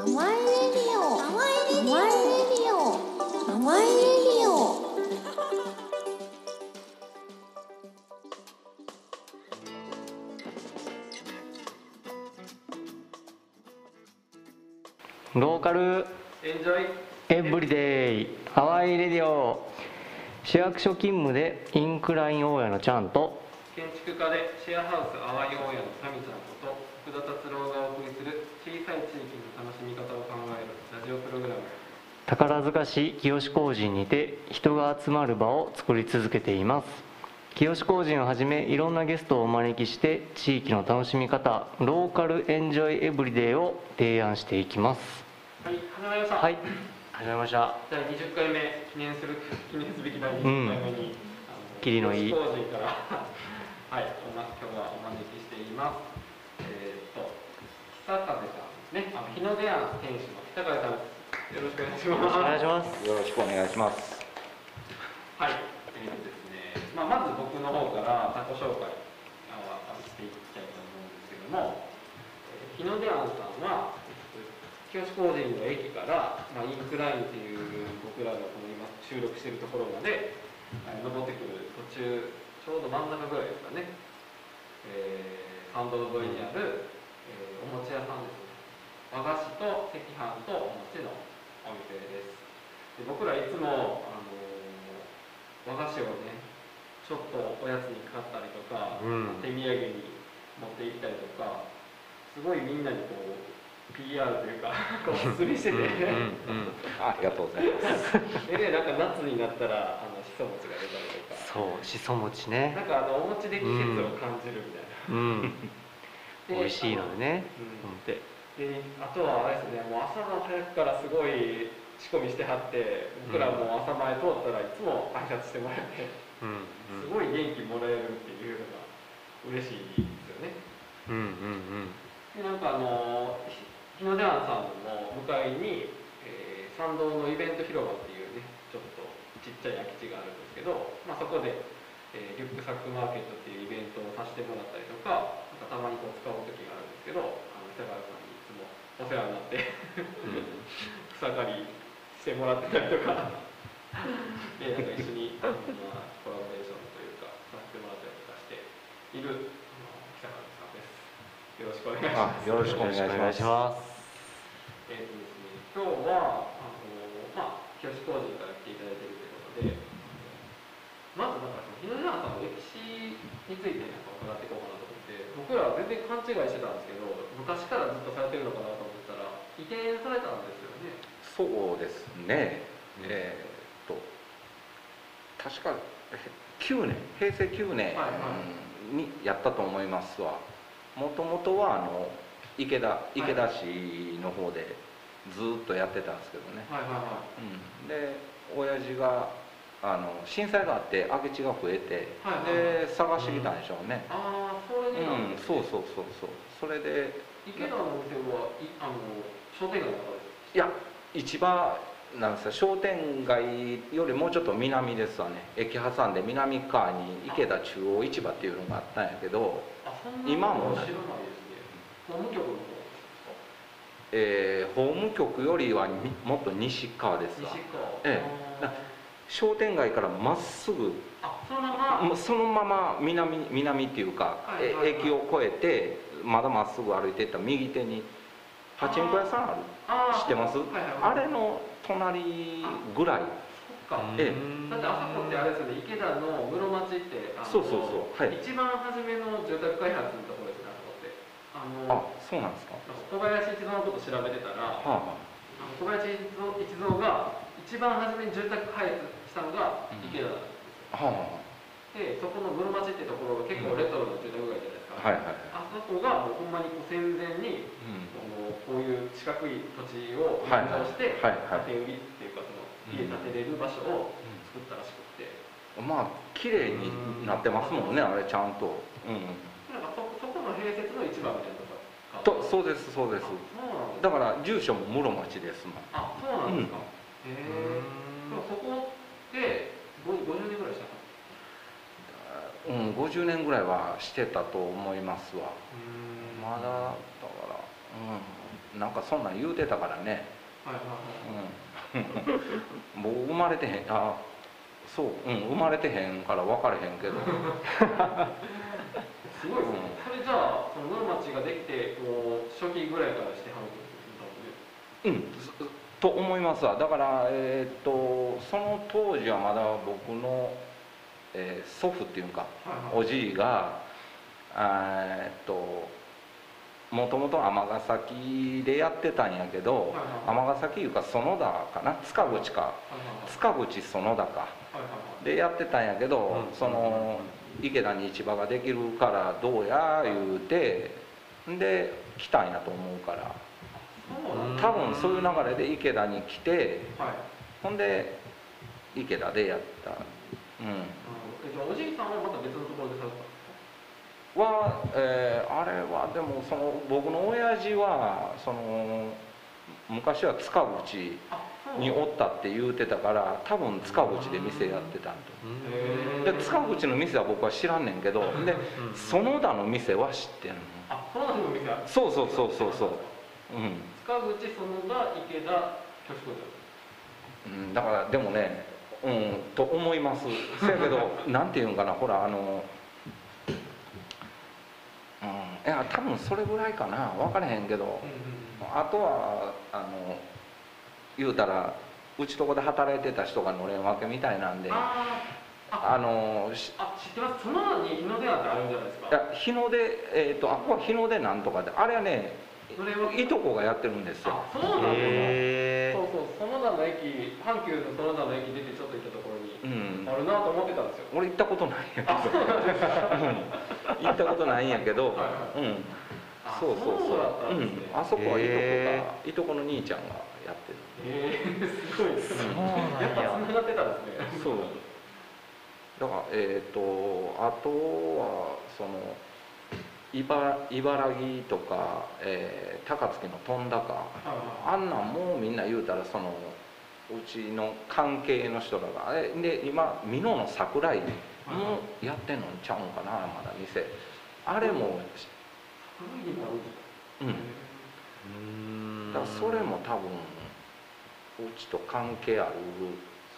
甘いレディオ甘いレディオ甘いレディオ甘いレディオローカル。エンジョイ。エブリデイ。ハワイレディオ。市役所勤務でインクライン大家のちゃんと。建築家でシェアハウス淡い大家のサミちゃんこと福田達郎がお送りすい地域の楽しみ方を考えるラジオプログラム宝塚市清工人にて人が集まる場を作り続けています。清工人をはじめいろんなゲストをお招きして地域の楽しみ方ローカルエンジョイエブリデイを提案していきます。はい始まりましたはい。始めました。第20回目記念する記念すべき第20回目に、あキリのいい。工人から はい今日はお招きしています。えー、っと久風さんですねあの日の出庵店主の久風さんよろしくお願いしますお願いしますよろしくお願いします。はい、えーとですね、まあ、まず僕の方から自己紹介をしていきたいと思うんですけども、えー日の出庵さんは、清工人の駅から、まあ、インクラインっていう僕らがこの今収録しているところまで、えー登ってくる途中、ちょうど真ん中ぐらいですかね、えー、参道沿いにある、えーお餅屋さんですね。和菓子と赤飯とお餅のお店です。で僕らいつも、あのー和菓子をねちょっとおやつに買ったりとか、うん。手土産に持って行ったりとかすごいみんなにこう PR というか おすすめしてて、うんありがとうございます。でねなんか夏になったらあのしそ餅が出たりとか。そうしそ餅ね。なんかあのお餅で季節を感じるみたいな、うん。で美味しいのでね。うん。うんでであとはあれですねもう朝の早くからすごい仕込みしてはって僕らも朝前通ったらいつも挨拶してもらえて、うんすごい元気もらえるっていうのが嬉しいですよね。うんうんうん。でなんかあのひ日の出庵さんの向かいに、えー参道のイベント広場っていうねちょっとちっちゃい空き地があるんですけど、まあ、そこで、えーリュックサックマーケットっていうイベントをさせてもらったりとかなんかたまにこう使う時があるんですけどあのさんお世話になって草刈りしてもらってたりとか。でなんか一緒にあの、まあ、コラボレーションというかさせてもらったりとかしている北川さんです。よろしくお願いします。あ、よろしくお願いします。ます。えーとですね、今日はあの、まあ、清志工人から来ていただいているということでまずなんかその日野山さんの歴史についてなんか伺っていこうかなと思って僕らは全然勘違いしてたんですけど昔からずっとされてるのかなと思ってたら移転されたんですよねそうですね。えーっと確か え9年、平成9年にやったと思いますわ。もともとはあの池田池田市の方でずっとやってたんですけどね。はいはいはうん、で親父があの震災があって空き地が増えて、はいはいはいで探してきたんでしょうね。ああそれうでなんそうそうそうそう。それで池田のお店はいあの商店街いや市場なんですよ。商店街よりもうちょっと南ですわね。駅挟んで南側に池田中央市場っていうのがあったんやけど、今も知らないですね法務局えー法務局よりはにもっと西側ですわ。ええ。商店街からまっすぐあそのまま？そのまま南南っていうか、はいはいはい。え駅を越えてまだまっすぐ歩いていったら右手にパチンコ屋さんある。知ってます？はいはいはい。あれの隣ぐらい。そっか。えだってあそこってあれですよね池田の室町ってそうそうそう。はい。一番初めの住宅開発のところですねあそこって。あのあそうなんですか。小林一三のこと調べてたらはあはあ。の小林一三が一番初めに住宅開発したのが池田だったん。ですよ、あはでそこの室町ってところが結構レトロな住宅街じゃないですか、あはいはい。あそこがもうほんまにこう戦前にうんこういう四角い土地をはい。利用してはい。はい。建て売りっていうかその家建てれる場所を作ったらしくて、まあ綺麗になってますもんねあれちゃんと。うん。なんかそそこの併設の市場みたいなとこがとそうですそうです。だ。から住所も室町ですもん。あそうなんですか、へえでもそこってご50年ぐらいしたかうん50年ぐらいはしてたと思いますわ。なまだだからうんなんかそんなん言うてたからね、はいはいはい。う生まれてへん。あそう、うん、生まれてへんから分かれへんけど。すごいですね、それじゃあその室町ができてこう初期ぐらいからしてはるってことですね。うん。と思いますわ。だからえーっとその当時はまだ僕の、えー祖父っていうか多分ねおじいがえーっともともと尼崎でやってたんやけど尼崎いうか園田かな？塚口か。はい塚口園田か。でやってたんやけど、うん。その池田に市場ができるからどうや言うてで来たんやと思うから。多分そういう流れで池田に来てはい。ほんで池田でやった、うん、えじゃあおじいさんはまた別のところでされてたは、えーあれはでもその僕の親父はその昔は塚口におったって言うてたから多分塚口で店やってたんと。で塚口の店は僕は知らんねんけどで園田の店は知ってんの。あそうなんの店あるそうそうそうそうそう。うん。塚口園田池田挙手うん、だからでもねうんと思います。せやけど なんていうんかなほらあのうんいや多分それぐらいかな。分からへんけど。うんあとはあの言うたらうちとこで働いてた人がのれん分けみたいなんで。あのしあ知ってます？その名に日の出なんてあるんじゃないですか？いや日の出えっ、とあここは日の出なんとかであれはねいとこがやってるんですよ。あそうなんですか？へそうそう園田の駅阪急の園田の駅出てちょっと行ったところに。うんあるなと思ってたんですよ。俺行ったことないんやけど。行ったことないんやけど、はい。うん。あそうそうそう。あそこはいとこへがいとこの兄ちゃんがやってる。へえすごいですね。ややっぱ繋がってたんですね。そう。だからえっ、とあとはその茨茨城とか、えー高槻の富高はいはい。あんなんもうみんな言うたらそのうちの関係の人らが。えで今美濃の桜井もやってんのちゃうんかなまだ店。あれもうん。うん。だからそれも多分うちと関係ある。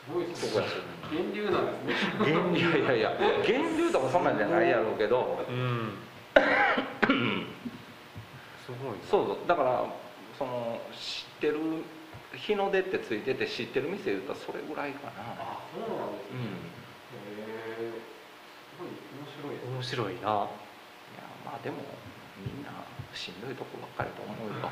すごいですね。とこやし源流なんですね。源いやいやいや源流とかそんなんじゃないやろうけど。うん。すごいそう。だからその知ってる日の出ってついてて知ってる店言うたらそれぐらいかな。あそうなんですね。うんへえすごい面白い。面白いな。いやまあでもみんなしんどいとこばっかりと思うよ。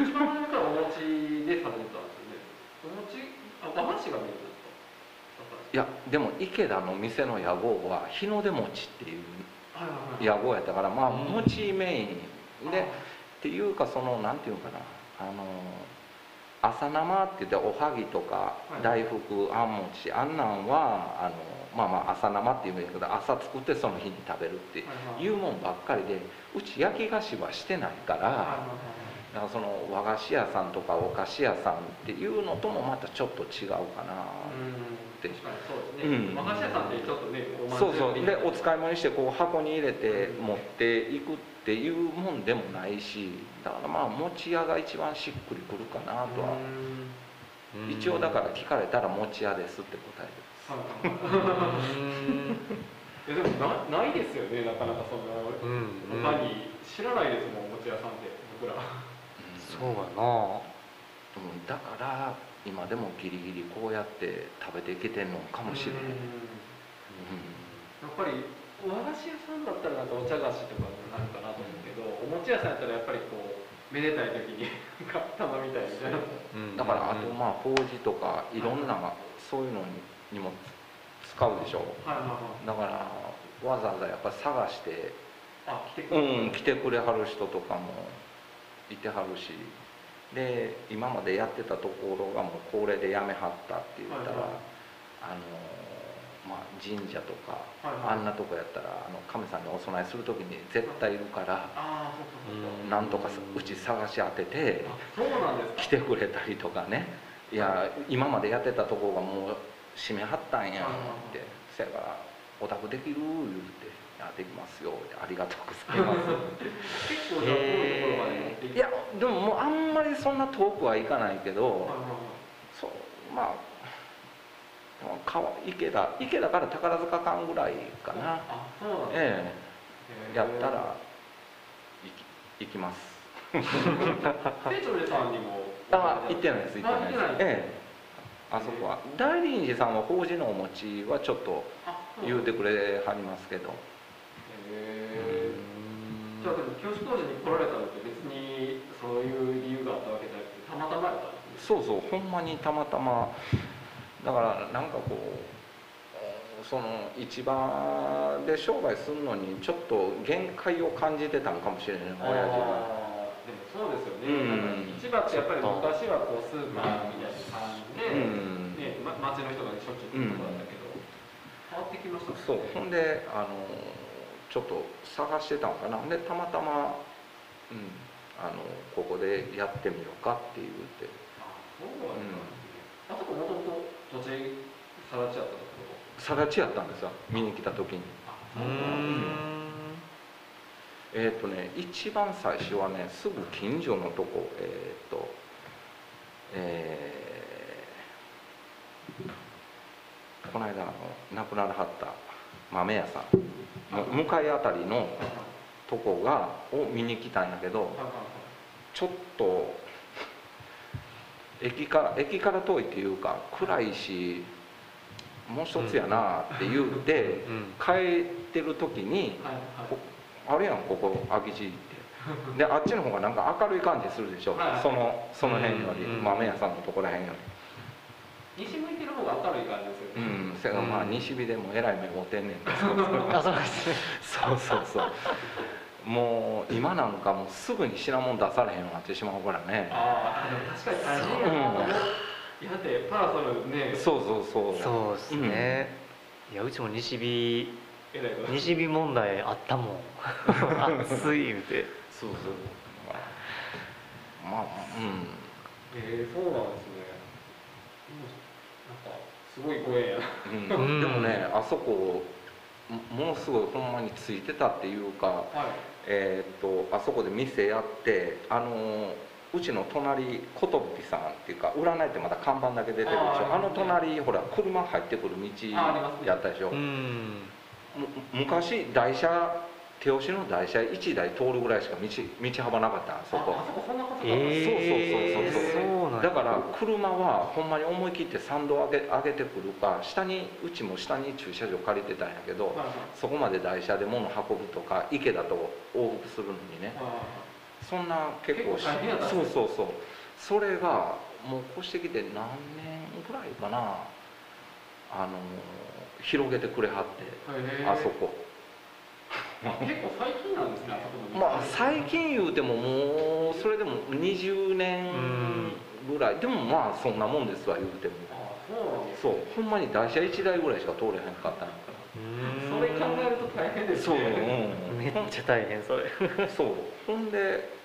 一番初めからお餅でされてたんですよね。お餅あ和菓子がメインですか？いやでも池田の店の屋号は日の出餅っていうはいはいはい。屋号やったからまあうん。餅メインでっていうかそのなんていうのかなあの朝生って言っておはぎとかはい。大福あん餅あんなんはあのまあまあ朝生っていうんやけど朝作ってその日に食べるっていうもんばっかりでうち焼き菓子はしてないからその和菓子屋さんとかお菓子屋さんっていうのともまたちょっと違うかなうんてそうですね、うん。和菓子屋さんってちょっとねおそうそうでおい使い物にしてこう箱に入れて持っていくっていうもんでもないしだからまあ餅屋が一番しっくりくるかなとは。一応だから聞かれたら餅屋ですって答えるうん。えでもなないですよねなかなかそのうん。他に知らないですもんお餅屋さんって僕らそうやな。うんだから今でもギリギリこうやって食べていけてんのかもしれない、やっぱり和菓子屋さんだったらなんかお茶菓子とかになるかなと思うけどお餅屋さんやったらやっぱりこうめでたい時に頼みたいみたいな。うん。だからあとまあ法事とかいろんなそういうのにも使うでしょ。はいはいはい。だからわざわざやっぱ探してあ来てくうれん来てくれはる人とかもいてはるしで今までやってたところがもう高齢で辞めはったって言ったら、はいはい。あのまあ神社とか、はいはい。あんなとこやったらあの神さんにお供えする時に絶対いるから、ああそうそうそうそううん。なんとかさうち探し当ててあそうなんですか。来てくれたりとかね。いや今までやってたとこがもう閉めはったんやってせやから「お宅できる?」言うて「いやできますよ」ありがとうございます」結構じゃあ遠いところまで持っていやでももうあんまりそんな遠くはいかないけどそうまあ川池田池田から宝塚間ぐらいかな。ええ。へー。やったら行きます。店長のさんにも？あ行ってないです行ってないです。ええ。あそこは。大臨寺さんは法事のお餅はちょっと言うてくれはりますけどじゃあ教師工事に来られたのって別にそういう理由があったわけじゃなくてたまたまやったんですねそうそうほんまにたまたまだからなんかこうその市場で商売するのにちょっと限界を感じてたのかもしれない親父は。あーでもそうですよね、うん。市場ってやっぱり昔はこうスーパーみたいな感じで、うん。ねま、町の人がしょっちゅう来るとこだったけど、変わってきましたもんね。そう。ほんであのちょっと探してたのかな。でたまたま、うん、あのここでやってみようかって言うて。あそうなんですね、あそこもともと土地さら地やったところ更地やったんですよ。見に来た時に。あうそうなんですねん。えっ、とね一番最初はねすぐ近所のとこえっ、とえーこの間亡くならはった豆屋さん。の向かいあたりのとこがを見に来たんやけどちょっと駅から駅から遠いっていうか暗いしもう一つやなって言うてうん帰ってる時にあれやんここ空き地って。であっちの方がなんか明るい感じするでしょ、はい。そのその辺より、うん豆屋さんのとこら辺よ西向いてる方が明るい感じですりよね、うん。せやからまあうん。西日でもえらい目持ってんねん。け どあそうですね。そうそうそう。もう今なんかもうすぐに品物出されへんようになってしまうからね。ああでも確かに大事やなういやだってパラソルね。そうそうそう。そうですね、いやうちも西日西日問題あったもん。暑い言うて。そうそう。まあうん。えー、そうなんですねすごいご縁やな。うん。うんでもねあそこもものすごいほんまについてたっていうかはい。えーっとあそこで店やってあのうちの隣寿さんっていうか占いってまだ看板だけ出てるでしょ。あーあの隣ほら車入ってくる道やったでしょ、うん。む昔台車手押しの台車1台通るぐらいしか道道幅なかったあそこああそこそんなことえー、そうそうそうそう。そうだから車はほんまに思い切って参道上げ上げてくるか下にうちも下に駐車場借りてたんやけどそこまで台車で物運ぶとか池だと往復するのにね。はそんな結構しそうそうそう。それがもう越してきて何年ぐらいかな。あの広げてくれはってあそこ。あ結構最近なんですねまあ最近言うてももうそれでも20年ぐらい。でもまあそんなもんですわ言うても。あそうほんまに台車1台ぐらいしか通れへんかったんやかそれ考えると大変ですらそう、ねうん、めっちゃ大変それ。そう。ほんで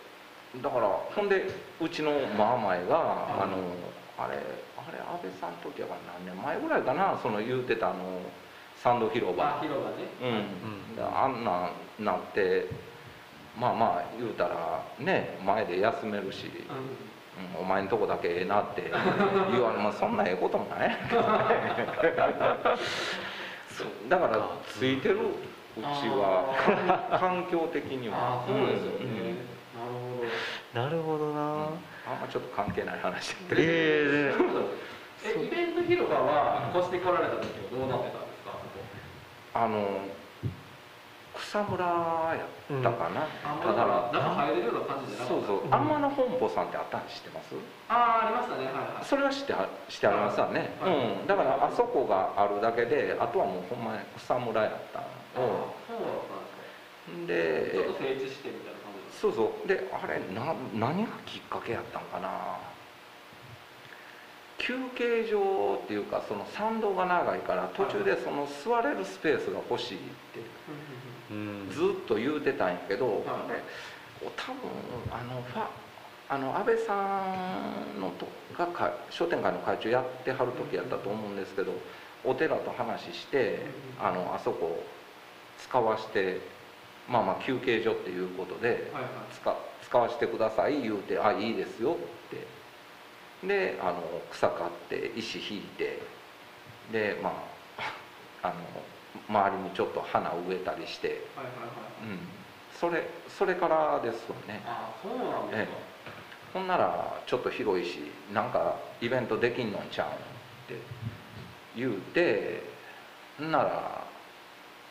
だからほんでうちのマーマイが、あのあれあれ安倍さんの時やから何年前ぐらいかなその言うてたあのサンド広場。あ広場ね。うん、だからあんなんなってまあまあ言うたらね前で休めるし、うん。うんお前んとこだけええなって 言われまあそんなええこともない。そう。だからついてるうちは環境的にはあそうですよね、うん。なるほど。なるほどな、あんまちょっと関係ない話だけど。えええイベント広場は越してこられた時はどうなってたんですかあそこあの草むらやったかな、あただまだ中入れるような感じじゃなかそうそう。天野本舗さんってあったん知ってます？ああありましたね。はいはい。それは知ってはしてありますわね、はい。うん、だからあそこがあるだけであとはもうほんまに草むらやったんでちょっと整地してみたいな感じそうそう。であれな何がきっかけやったんかな休憩所っていうかその参道が長いから途中でその座れるスペースが欲しいってうん。ずっと言うてたんやけど、はい。で多分あのファあの安倍さんのとがか商店街の会長やってはる時やったと思うんですけどお寺と話してあのあそこ使わしてまあまあ休憩所っていうことで使使わせてください言うて「あいいですよ」ってであの草刈って石引いてでまああの周りにちょっと花植えたりして、はいはいはい。うん、それそれからですわね。あそうなんですか、え。ほんならちょっと広いしなんかイベントできんのんちゃうんって言うてほんなら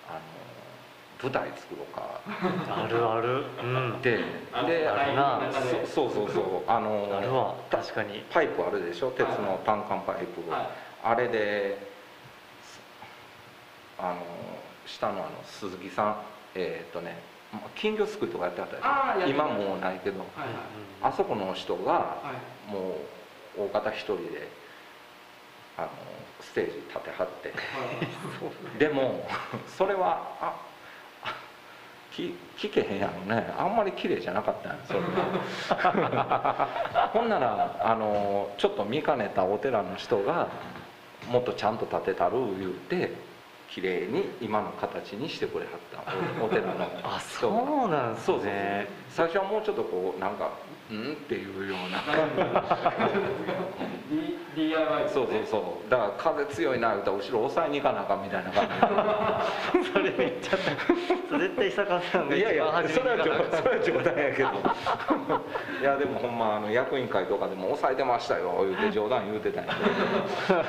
あの舞台作ろうか。あるある。うん。であであるな。そそうそうそう。あのあるわ。確かに。パイプあるでしょ？鉄の単管パイプ、はい。あれであの下のあの鈴木さんえーっとねまあ金魚すくいとかやってはったでしょ？今もうないけど。はいはい。あそこの人がはい。もう大方一人であのステージ立てはって。はい。でもそれはあ聞けへんやろね。あんまり綺麗じゃなかったんやそれ。は ほんならあのちょっと見かねたお寺の人がもっとちゃんと立てたる言うて綺麗に今の形にしてくれはったおお寺のあそうなんすそうそうそうね最初はもうちょっとこうなんか「うん?」っていうような。D- DIY そうそうそう。だから風強いな言うたら後ろ抑えに行かなあかんみたいな感 それめっちゃ絶対坂さんがじいやいや一番初それは冗めに言うからそれは冗談やけど。いやでもほんまあの役員会とかでも抑えてましたよ言うて冗談言うてたんやけど。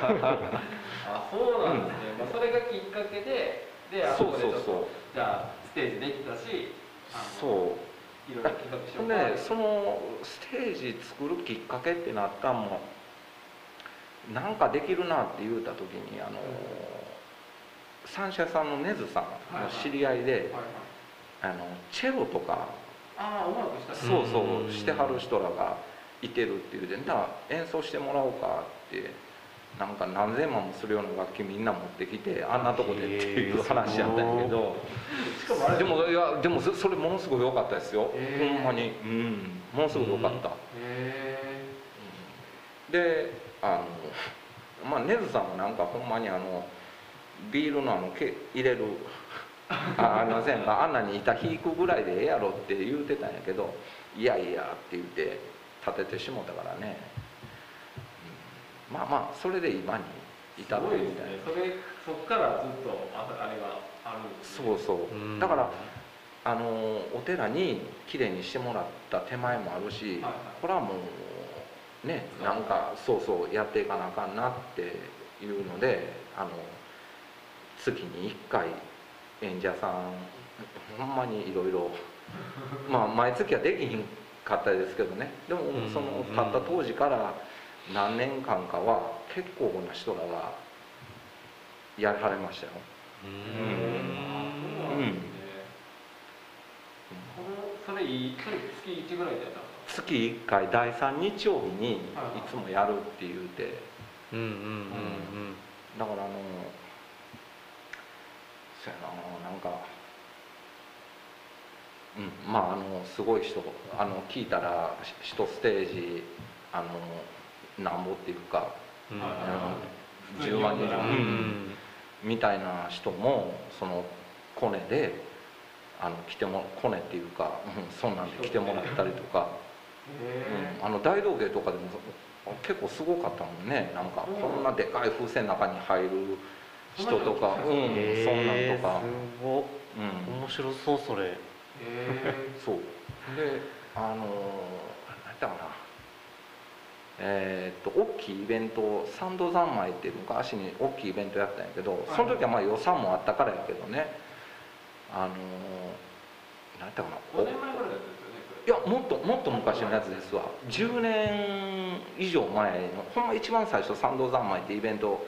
あそうなんですね、まあ、それがきっかけでであそうこでちょっとそうそうじゃあステージできたしそういろいろ企画しでそのステージ作るきっかけってなったんもなんかできるなって言うた時にあの三社さんの根津さんの知り合いで、チェロとかああ音楽した。そうそうしてはる人らがいてるっていうでじゃあ演奏してもらおうかってなんか何千万もするような楽器みんな持ってきてあんなとこでっていう話やったんやけど。でもいやでもそそれものすごい良かったですよ。ほんまに。うん。ものすごい良かった。であのまあ根津さんはなんかほんまにあのビールのあのけ入れるあありませんか？あんなに板引くぐらいでええやろって言うてたんやけどいやいやって言って立ててしもたからね、うんまあまあそれで今に至すっみたいな。ねそれそっからずっとああれがあるんですねそうそう。うん。だからあのお寺にきれいにしてもらった手前もあるし、はいはい。これはもうねなんかそうそうやっていかなあかんなっていうのであの月に1回演者さんほんまにいろいろまあ毎月はできひんかったですけどね。でもうんそのたった当時から何年間かは結構な人らがやられましたよ。うへん。うなん。ねこのそれいいそれ月1ぐらいでやった月1回第3日曜日にいつもやるって言うて。うんうんうんだからあのそやななんかうんまああのすごい人あの聞いたら一ステージあのなんぼっていうかうん。はいあの普通に10万人呼んだらうん。うんみたいな人もそのコネであの来てもコネっていうか、うん、そん なんで来てもらったりとか。へうん、あの大道芸とかでも結構すごかったもんね。なんかこんなでかい風船の中に入る人とか。うん、そんなんとか、すごっ。うん、面白そうそれ。そう。であのー、何やったかなえーっと大きいイベントサンド三昧って昔に大きいイベントやったんやけどその時はまあ予算もあったからやけどね。あのー、何やったかな5年前ぐらいですよねいやもっともっと昔のやつですわ。10年以上前のほんま一番最初参道三昧ってイベント、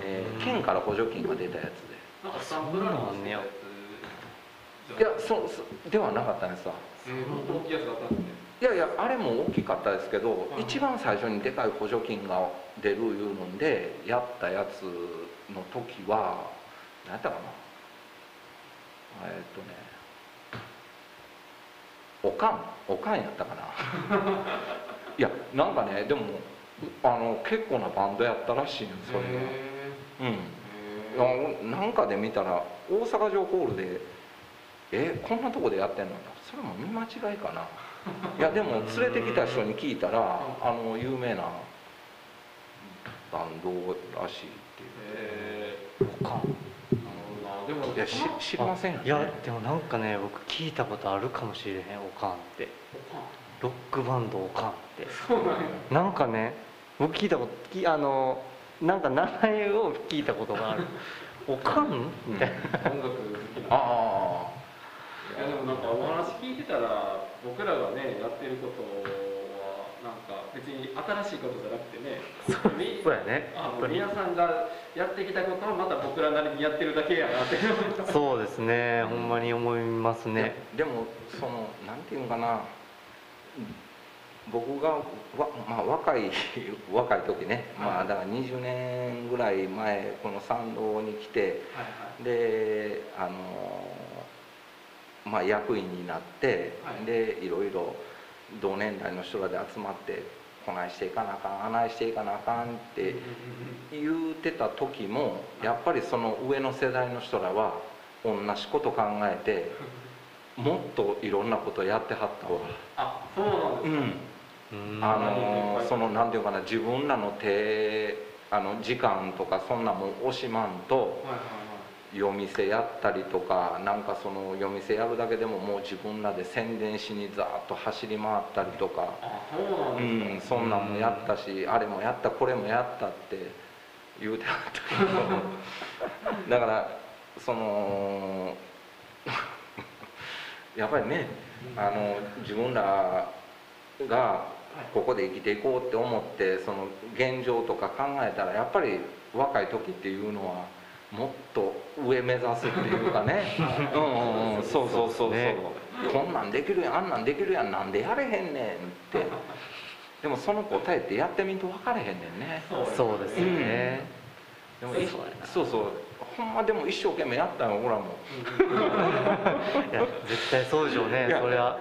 えーうん。県から補助金が出たやつなんかスタンプラリーしてたやいやそそではなかったんですわ。大きいやつがあったんで。すねいやいやあれも大きかったですけど、はい一番最初にでかい補助金が出るいうのでやったやつの時は何やったかな？えーっとねおかん。おかんやったかな？いやなんかねでもあの結構なバンドやったらしいんそれが。へうん。なんかで見たら大阪城ホールでえこんなとこでやってんのそれも見間違いかな？いやでも連れてきた人に聞いたらあの有名なバンドらしいっていう。えおかん。ー、なるほどなでもいやし知りませんよね。いやでもなんかね僕聞いたことあるかもしれへんおかんって。ロックバンドおかんって。そうなんや。なんかね僕聞いたこときあのなんか名前を聞いたことがある。おかん？みたいな。音楽好きなあいやでもなんかお話聞いてたら僕らがねやってることはなんか別に新しいことじゃなくてねみそうやね。あの皆さんがやってきたことをまた僕らなりにやってるだけやなってそうですねほんまに思いますあ、ね。でもそのなんていうのかな。僕がわ、まあ、若い若い時ね、まあだから20年ぐらい前この参道に来てはいはい。であのまあ役員になって、はい。でいろいろ同年代の人らで集まってこないしていかなあかんあないしていかなあかんって言うてた時もやっぱりその上の世代の人らは同じこと考えてもっといろんなことやってはったわ。あそうなんですか、うん。うん。あのそのなんていうかな自分らの手あの時間とかそんなもん惜しまんとはいはいはい夜店やったりとかなんかその夜店やるだけでももう自分らで宣伝しにざーっと走り回ったりとか、うん、そんなんもやったし、あれもやったこれもやったって言うてはったけど。だからその やっぱりねあの自分らがここで生きていこうって思ってその現状とか考えたらやっぱり若い時っていうのはもっと上目指すっていうかね。うんうんうんそうそうそうそう、ね。こんなんできるやんあんなんできるやんなんでやれへんねんって。でもその答えってやってみんと分かれへんねんね。そうですよね、でもいそうそうそうほんまでも一生懸命やったよほらも いや絶対そうでしょうねいやそれは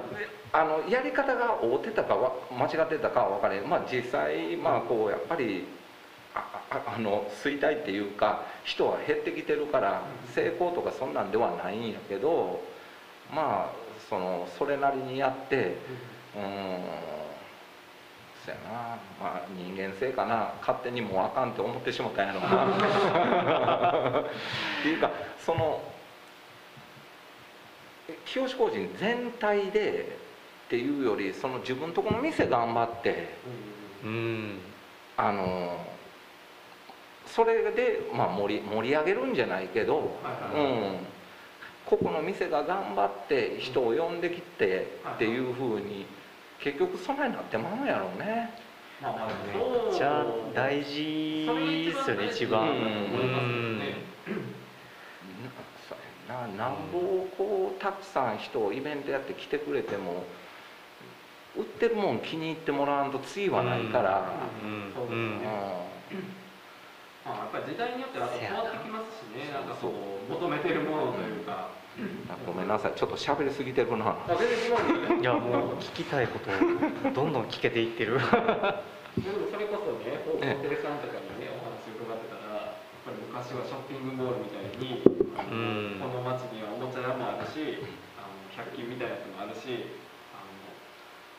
あのやり方が合うてたかは間違ってたかは分からへん。まあ実際まあこうやっぱりあああの衰退っていうか人は減ってきてるから成功とかそんなんではないんやけどまあそのそれなりにやってうーんそやな。まあ人間性かな。勝手にもうあかんって思ってしもたんやろな。っていうかその清志工人全体でっていうよりその自分とこの店頑張ってうん。あのそれで、まあ、盛り盛り上げるんじゃないけど、はいはいうん、ここの店が頑張って人を呼んできてっていうふうに結局そないなってまうのやろうね。まあまあめっちゃ大事ですよね一番。うん。ななんぼこうたくさん人をイベントやって来てくれても売ってるもん気に入ってもらわんと次はないから、うん。そうですねうんまあやっぱり時代によっては変わってきますしね。なんかこう求めてるものというか、あごめんなさい。ちょっと喋りすぎてるな。いやもう聞きたいことをどんどん聞けていってる。でもそれこそね方向亭さんとかにねお話伺ってたらやっぱり昔はショッピングモールみたいにこの町にはおもちゃ屋もあるしあの100均みたいなやつもあるしあの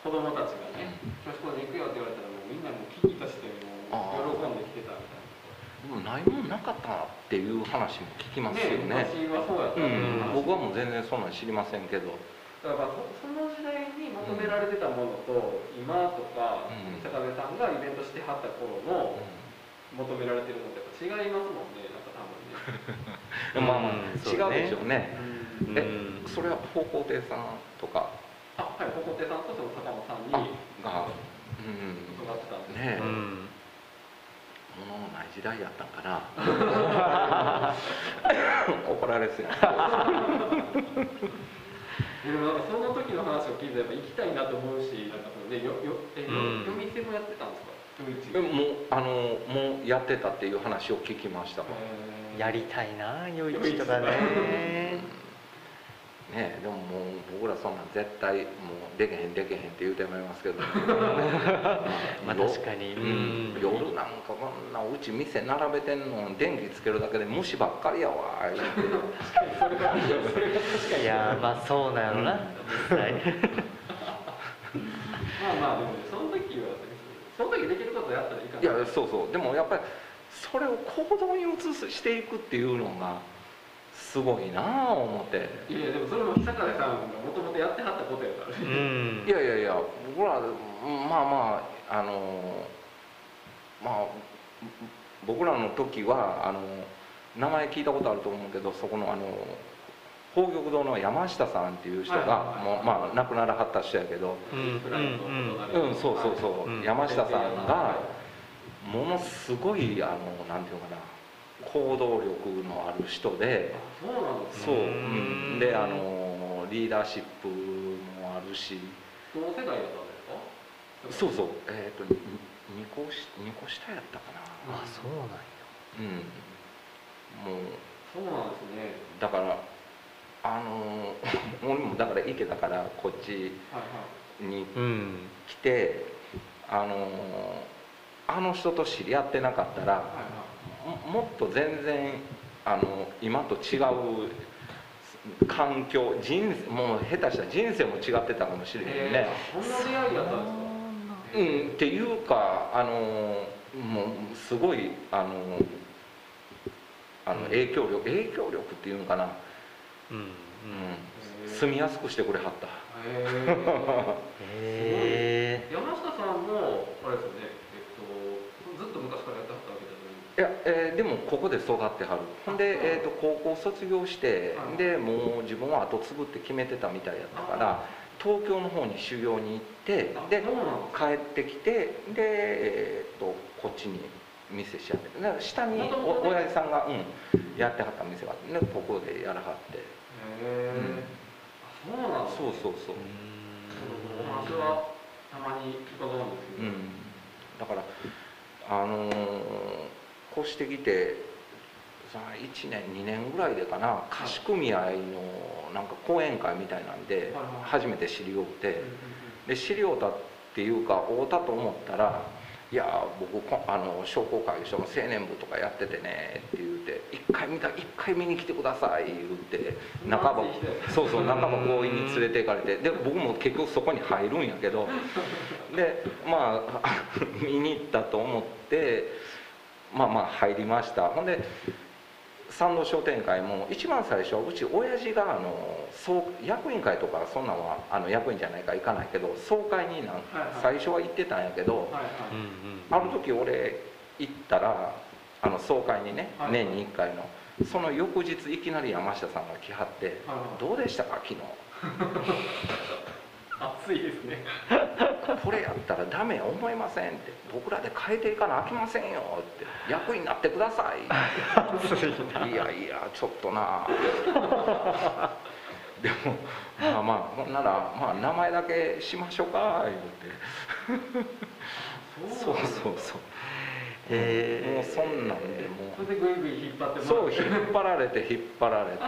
子供たちがね「教師校で行くよ」って言われたらもうみんなもう危機としてもう喜んで来てたみたいないもんなかったっていう話も聞きますよね。昔はそうやったうっていん、話僕はもう全然そんなん知りませんけど。だからそその時代に求められてたものと、今とか、うん。坂部さんがイベントしてはった頃の求められてるのってやっぱ違いますもんね。なんか多分ね。まあまあうん違うでしょうね。うん。えそれは方向亭さんとか？あはい方向亭さんとその坂本さんにあがうん。伺ってたんです。ねえ、うん物のない時代やったんかな。怒られすぎでもなんかその時の話を聞いてやっぱ行きたいなと思うしなんかそのねよよえ、うん。夜店もやってたんですか？もうあのもうやってたっていう話を聞きました。やりたいな夜市とかねねでももう僕らそんなん絶対もうでけへんでけへんって言うてもいますけど、まあ確かに。うんうん。夜なんかこんなうち店並べてんの電気つけるだけで虫ばっかりやわ。言うてそれがそれが確かにいやーまあそうなんやろな実際。まあまあでもねその時はその時できることやったらいいかな。いやそうそう。でもやっぱりそれを行動に移すしていくっていうのがすごいなあ思って。いやいやでもそれも久金さんがもともとやってはったことやからうねん。いやいやいや僕らまあまああのまあ僕らの時はあの名前聞いたことあると思うけどそこのあの宝玉堂の山下さんっていう人が、はいはいはい。もうまあ亡くならはった人やけどうんうんフライトうん。うんそうそうそう、うん山下さんがものすごいあのなんていうのかな行動力のある人でそうなんですそう、んん、であのリーダーシップもあるし。同世代だったんですか？そうそう。えっ、とに二個し二個下やったかな。あそうなんや。うん。もう。そうなんですね。だからあの 俺もだから池だからこっちはいはい。にうん。来てあのあの人と知り合ってなかったらはいはいももっと全然あの今と違う環境人生もう下手したら人生も違ってたかもしれへんね、えー、そんな出会いやったんですかうん、っていうかあのもうすごいあのあの影響力影響力っていうのかな、うんうん。うん、住みやすくしてくれはった。へへー。山下さんもあれですよねえっとずっと昔からやってはったわけじゃないいや、えーでもここで育ってはる。ほんで、えー、と高校卒業してはい。でもう自分は後継ぐって決めてたみたいやったから東京の方に修行に行ってあで帰ってきてで、えー、とこっちに店しちゃってだから下にお親父さんが、うん、やってはった店があってねここでやらはって。へえ、あそうなんそうそうそう。お話はたまに伺うんですけど、うん、だからあのー越してきてさ1年2年ぐらいでかな貸し組合のなんか講演会みたいなんで初めて知り合うてで知り合うたっていうか会うたと思ったら「いや僕こあの商工会議所の青年部とかやっててね」って言うて「一回見た一回見に来てください」言うて半ばそうそう半ば強引に連れて行かれて。で僕も結局そこに入るんやけど。でまあ 見に行ったと思ってまあまあ入りました。ほんで参道商店会も一番最初はうち親父があの総役員会とかそんなんはあの役員じゃないから行かないけど総会になんはい最初は行ってたんやけどある時俺行ったらあの総会にねはい年に1回のその翌日いきなり山下さんが来はってはいはい「どうでしたか昨日」熱いですね。これやったらダメや思いませんって。僕らで変えていかなあきませんよって。役員になってください。いやいやちょっとな。でもまあまあほんならまあ名前だけしましょうか言うて。そうそうそうへー。もうそんなんでもそれで引っ張って。そう引っ張られて引っ張られて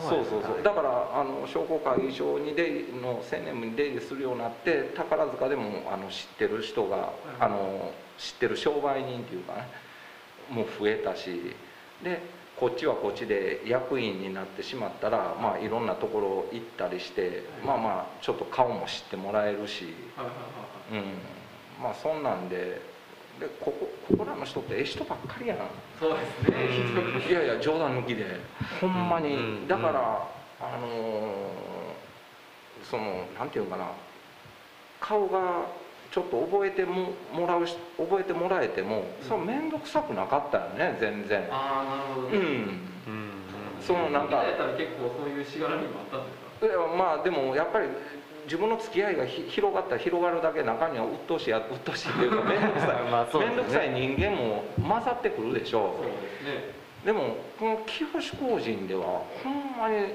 そうそうそう。だからあの商工会議所に出の青年部に出入りするようになって宝塚でもあの知ってる人があの知ってる商売人っていうかねもう増えたしでこっちはこっちで役員になってしまったらまあいろんなところ行ったりしてまあまあちょっと顔も知ってもらえるし。うん。まあそんなんででここここらの人ってええ人ばっかりやんそうですね。うん。いやいや冗談抜きで。ほんまに、うんだから、あのーそのなんていうのかな。顔がちょっと覚えてももらうし覚えてもらえてもその面倒くさくなかったよね全然。ああなるほどね、うん。うん。そのなんか。今やったら結構そういうしがらみもあったんですか？いやまあでもやっぱり自分の付き合いがひ広がったら広がるだけ中には鬱陶しいや鬱陶しいっていうか面倒くさい。面倒くさい人間も混ざってくるでしょそうね。でもこの清志工人ではほんまに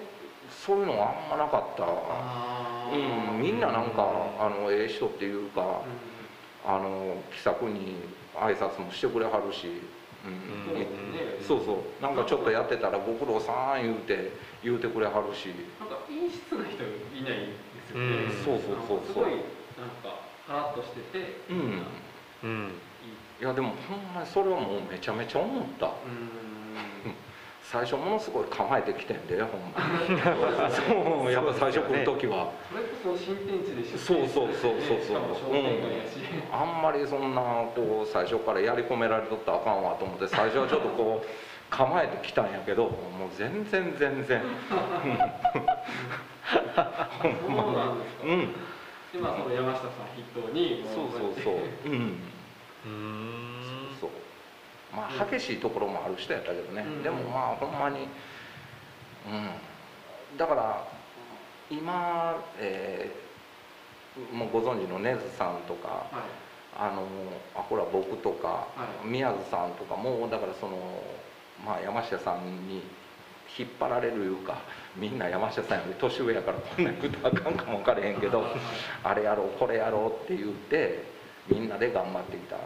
そういうのがあんまなかった。あうんみんななんかあのええ人っていうかうあの気さくに挨拶もしてくれはるし、ううん。そうねそうそう。なんかちょっとやってたら「ご苦労さん」言うて言うてくれはるし。なんか陰湿な人いない？ですよね、うん。そうそうそうそうすごいなんかカラッとしててうん。うん。いやでもほんまにそれはもうめちゃめちゃ思った。うーん。最初ものすごい構えてきてんでほんまに。そうやっぱ最初来る時は。それこそ新天地で出そうそうそうそうそう。しかも商店街やし、あんまりそんなこう最初からやり込められとったらあかんわと思って最初はちょっとこう構えてきたんやけどもう全然全然。そ うなんですか、うん。でまあその山下さん筆頭にそうそうそう。うん。うん。そう。まあ激しいところもある人やったけどね、うん。でもまあほんまにうん。だから今、えーもうご存知の根津さんとかはい。あのあほら僕とか、はい。宮津さんとかもだからそのまあ山下さんに引っ張られるいうかみんな山下さんより年上やからこんなん言うとあかんかも分かれへんけど あれやろうこれやろうって言ってみんなで頑張ってきた。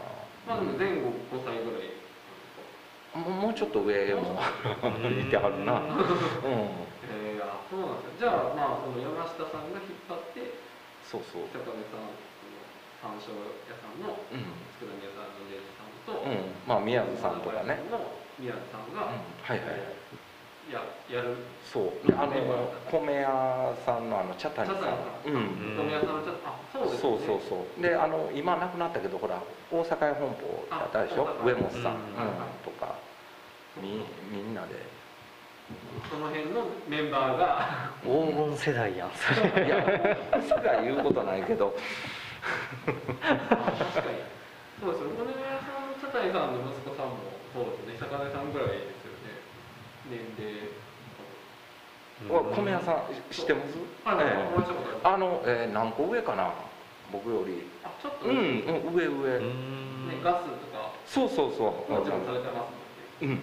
まあでも前後5歳ぐらい。もうもうちょっと上もいてはるな、うん、えそうなんですかじゃあまあその山下さんが引っ張ってそうそう。北壁さん山椒屋さんのうん、佃宮さんのデイさんと、うん、まあ宮津さんとかね、の宮津さんうん、が、はいはいややる。そう。であの米屋さんのあの茶谷さん。うん。富谷さんのちょっとあそうですね。そうそうそう。であの今亡くなったけどほら大阪屋本舗やったでしょ？あ上本さん、うん。うん。とか。みみんなで。その辺のメンバーが。黄金世代やん。それいや世代言うことないけど。あ確かに。そうですよ。米屋さんの茶谷さんの息子さんもそうですね。坂根さんぐらいですよね年齢。お米屋さん知ってます？あええ。お会いしたことあの、えー何個上かな？僕より。あちょっと。うん、ね、うん、上上、うん。ガスとか。そうそうそう。もちろんされてますうん。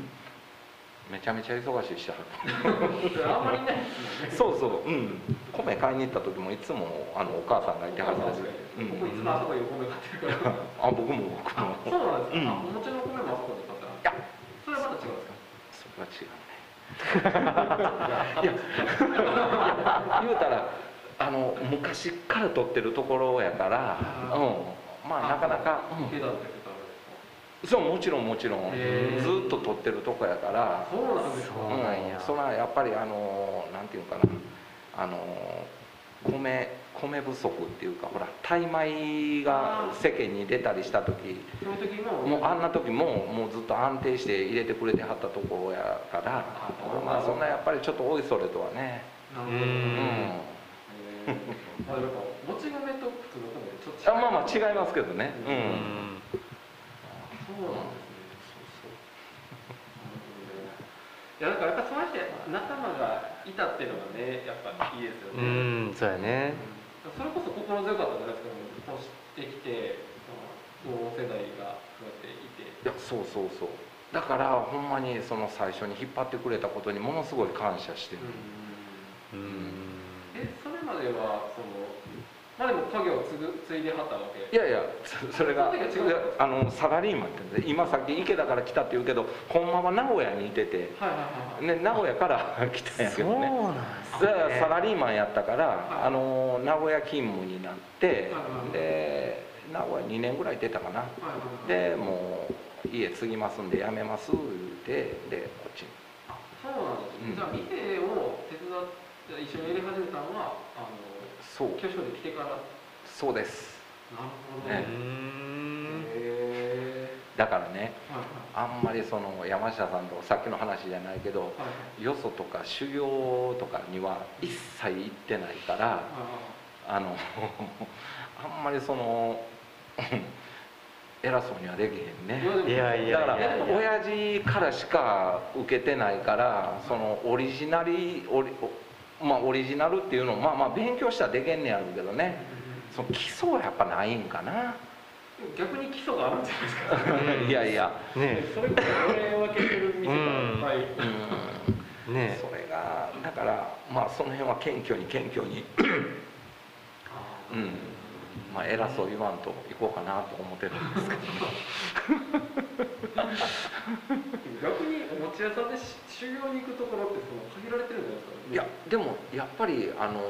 めちゃめちゃ忙しいし。ちゃうあんまりいないね。そうそう。うん。米買いに行った時もいつもあのお母さんがいてはるんです僕いつもあそこにお米買ってるから。あ僕も僕あもそうなんですか、うん。あお餅のお米もあそこで買ったいやそれはまた違うん違うね。いや言うたらあの昔から取ってるところやからうん。まあなかなか、うん。そうもちろんもちろん。ずっと取ってるとこやから。かそうなんですか。うん、それはやっぱりあのなんていうかな。あの米米不足っていうかほらタイ米が世間に出たりした時も。もうあんな時ももうずっと安定して入れてくれてはったところやからまあそんなやっぱりちょっとおいそれとはね。なるほどうんもち米と普通の米でちょっとあまあまあ違いますけどね。ううんんそうなんですね。いやだからやっぱそうやって仲間がいたっていうのがねやっぱいいですようね、んそうやねそれこそ心強かったじゃないですかこうしてきて同世代がこうやっていて。いやそうそうそう。だからほんまにその最初に引っ張ってくれたことにものすごい感謝してる、うん。えそれまではそのまあでも家業を継ぐ継いではったわけ。いやいやそそれがあのサラリーマンって今さっき池田から来たって言うけどほんまは名古屋にいてて、はいはいはいはい。ね、名古屋から来たんやけそうどねなんだからですねサラリーマンやったから、はい。あの名古屋勤務になって、はいはいで名古屋2年ぐらい出たかな、はいはいはい。でもう家継ぎますんで辞めます言うてでこっちに。あそうなんですね、うん。じゃあ店を手伝って一緒にやり始めたのはあのそう。巨匠で来てから。なるそうです。ほど。ね。だからねはいはい。あんまりその山下さんとさっきの話じゃないけどはいはい。よそとか修行とかには一切行ってないからあの あんまりその 偉そうにはできへんね。いやいやだから親父からしか受けてないからそのオリジナリオリおまあオリジナルっていうのをまあまあ勉強したらできんねやるけどね。その基礎はやっぱないんかな。逆に基礎があるんじゃないですか。いやいや。ねそれこそ俺を分けてる店がいっぱい、うんね。それがだからまあその辺は謙虚に謙虚に。うん。まあ偉そう言わんと行こうかなと思ってるんですけど。逆 にお餅屋さんでし修行に行くところってその限られてるんじゃないですか、いやでもやっぱりあの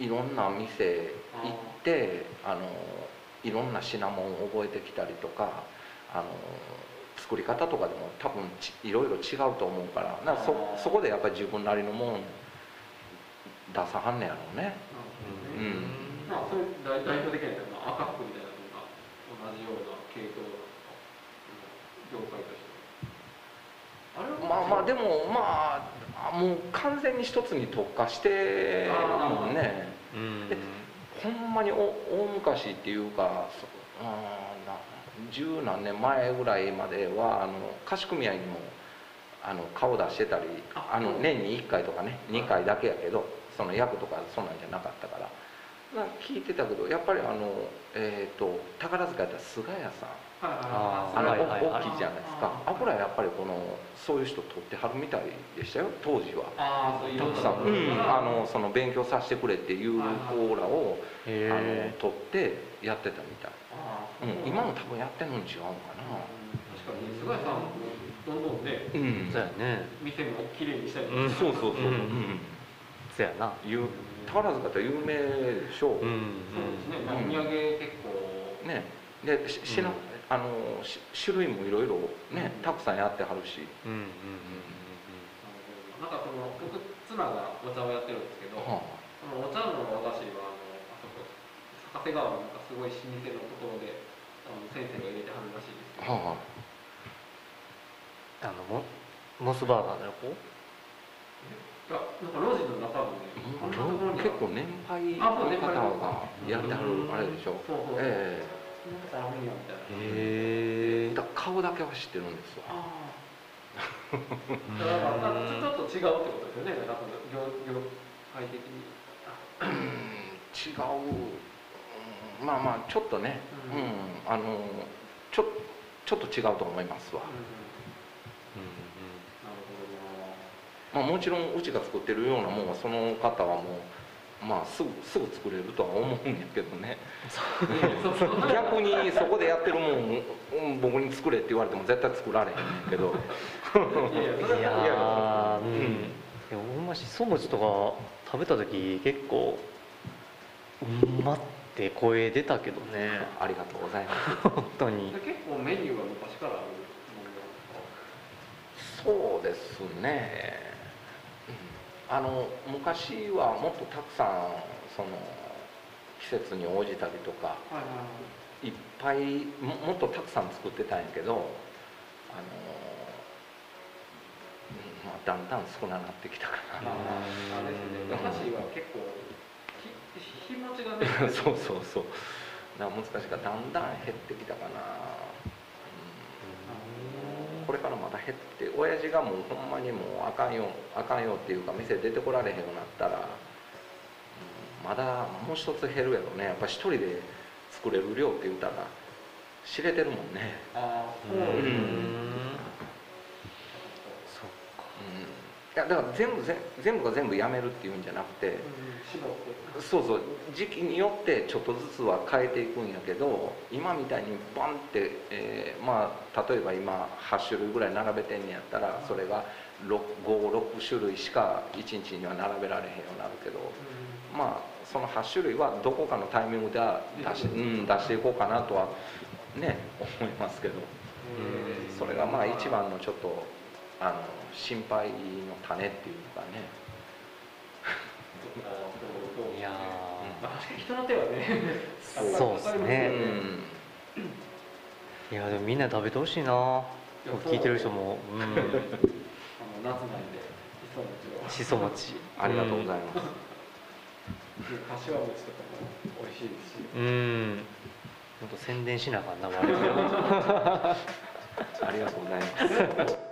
いろんな店行ってあのいろんな品物を覚えてきたりとかあの作り方とかでも多分ちいろいろ違うと思うからなそそこでやっぱり自分なりのもん出さはんねやろうね。うん。まあそれ代代表的な赤服みたいなのが同じような系統業界とまあまあでもまあもう完全に一つに特化してるもんね。ほん。まにお大昔っていうか十何年前ぐらいまではあの貸組合にもあの顔出してたりああの年に1回とかね2回だけやけどその役とかそんなんじゃなかったから。まあ聞いてたけどやっぱりあの、えー、と宝塚やったら菅谷さんああの、はいはいはい。大きいじゃないですか。あこれはやっぱりこのそういう人取ってはるみたいでしたよ当時は。ああそういろんなたくさん、うん、あのその勉強させてくれっていう子らをあのへ取ってやってたみたい、うん、今も多分やってんのに違うのか確かに菅谷さんもどんどんねなうん。えそうやね。店もきれいにしたりとか。うん。そうそうそう、うん。うん。そうやな。有宝塚って有名でしょ。う、うん。そうですね、うん土産結構。ね。でししな、うんあのし種類もいろいろねたくさんやってはるし、うんうんうんなんかその僕妻がお茶をやってるんですけど、はそのお茶のお出汁はあのあそこ坂瀬川のなんかすごい老舗のところであの先生が入れてはるらしいですけど、あはあのモモスバーガーの横？いやなんか路地の中のねああんなところに結構年配あそうの方。がやってはるあれでしょ、そうそうそう、えそんなとこあるんやみたいなへええだ顔だけは知ってるんですわああだからまあちょっと違うってことですよね。なんか業業界的に。うん。違う、うんまあまあちょっとね、ううん。んあのちょちょっと違うと思いますわ、うんうん。なるほどな。まあ、もちろんうちが作ってるようなもんはその方はもうまあすぐすぐ作れるとは思うんやけどね逆にそこでやってるもん、うん、僕に作れって言われても絶対作られへんけど。いやいやうん、いやほんましそ餅とか食べた時結構「うんま」って声出たけどねありがとうございます本当に結構メニューは昔からあるそうですね、うんあの昔はもっとたくさんその季節に応じたりとかいっぱいももっとたくさん作ってたんやけどあの、うんまあ、だんだん少ななってきたかいはいまああれですね。お菓子は結構ひ日持ちがねな そうそうそう。だから難しいからだんだん減ってきたかな、うん。これからまた減って親父がもうほんまにもうあかんよあかんよっていうか店出てこられへんようになったら、うんまだもう一つ減るやろね。やっぱ一人で作れる量って言ったら知れてるもんね。ああそううですねん。そっかうん。いやだから全部ぜ全部が全部やめるっていうんじゃなくてうんそうそう。時期によってちょっとずつは変えていくんやけど今みたいにバンって、えーまあ例えば今8種類ぐらい並べてんねやったらそれが56種類しか1日には並べられへんようになるけどまあその8種類はどこかのタイミングでは出し,、うん、出していこうかなとはね思いますけど。それがまあ一番のちょっとあの心配の種っていうかね。いやまあ確かに人の手はねそうそうっすうねん。ーいやでもみんな食べてほしいな。聞いてる人も。うん。あの夏なんで磯餅を。しそ餅。ありがとうございます。柏餅とかも美味しいですしうん。本当宣伝しなあかんな ありがとうございます。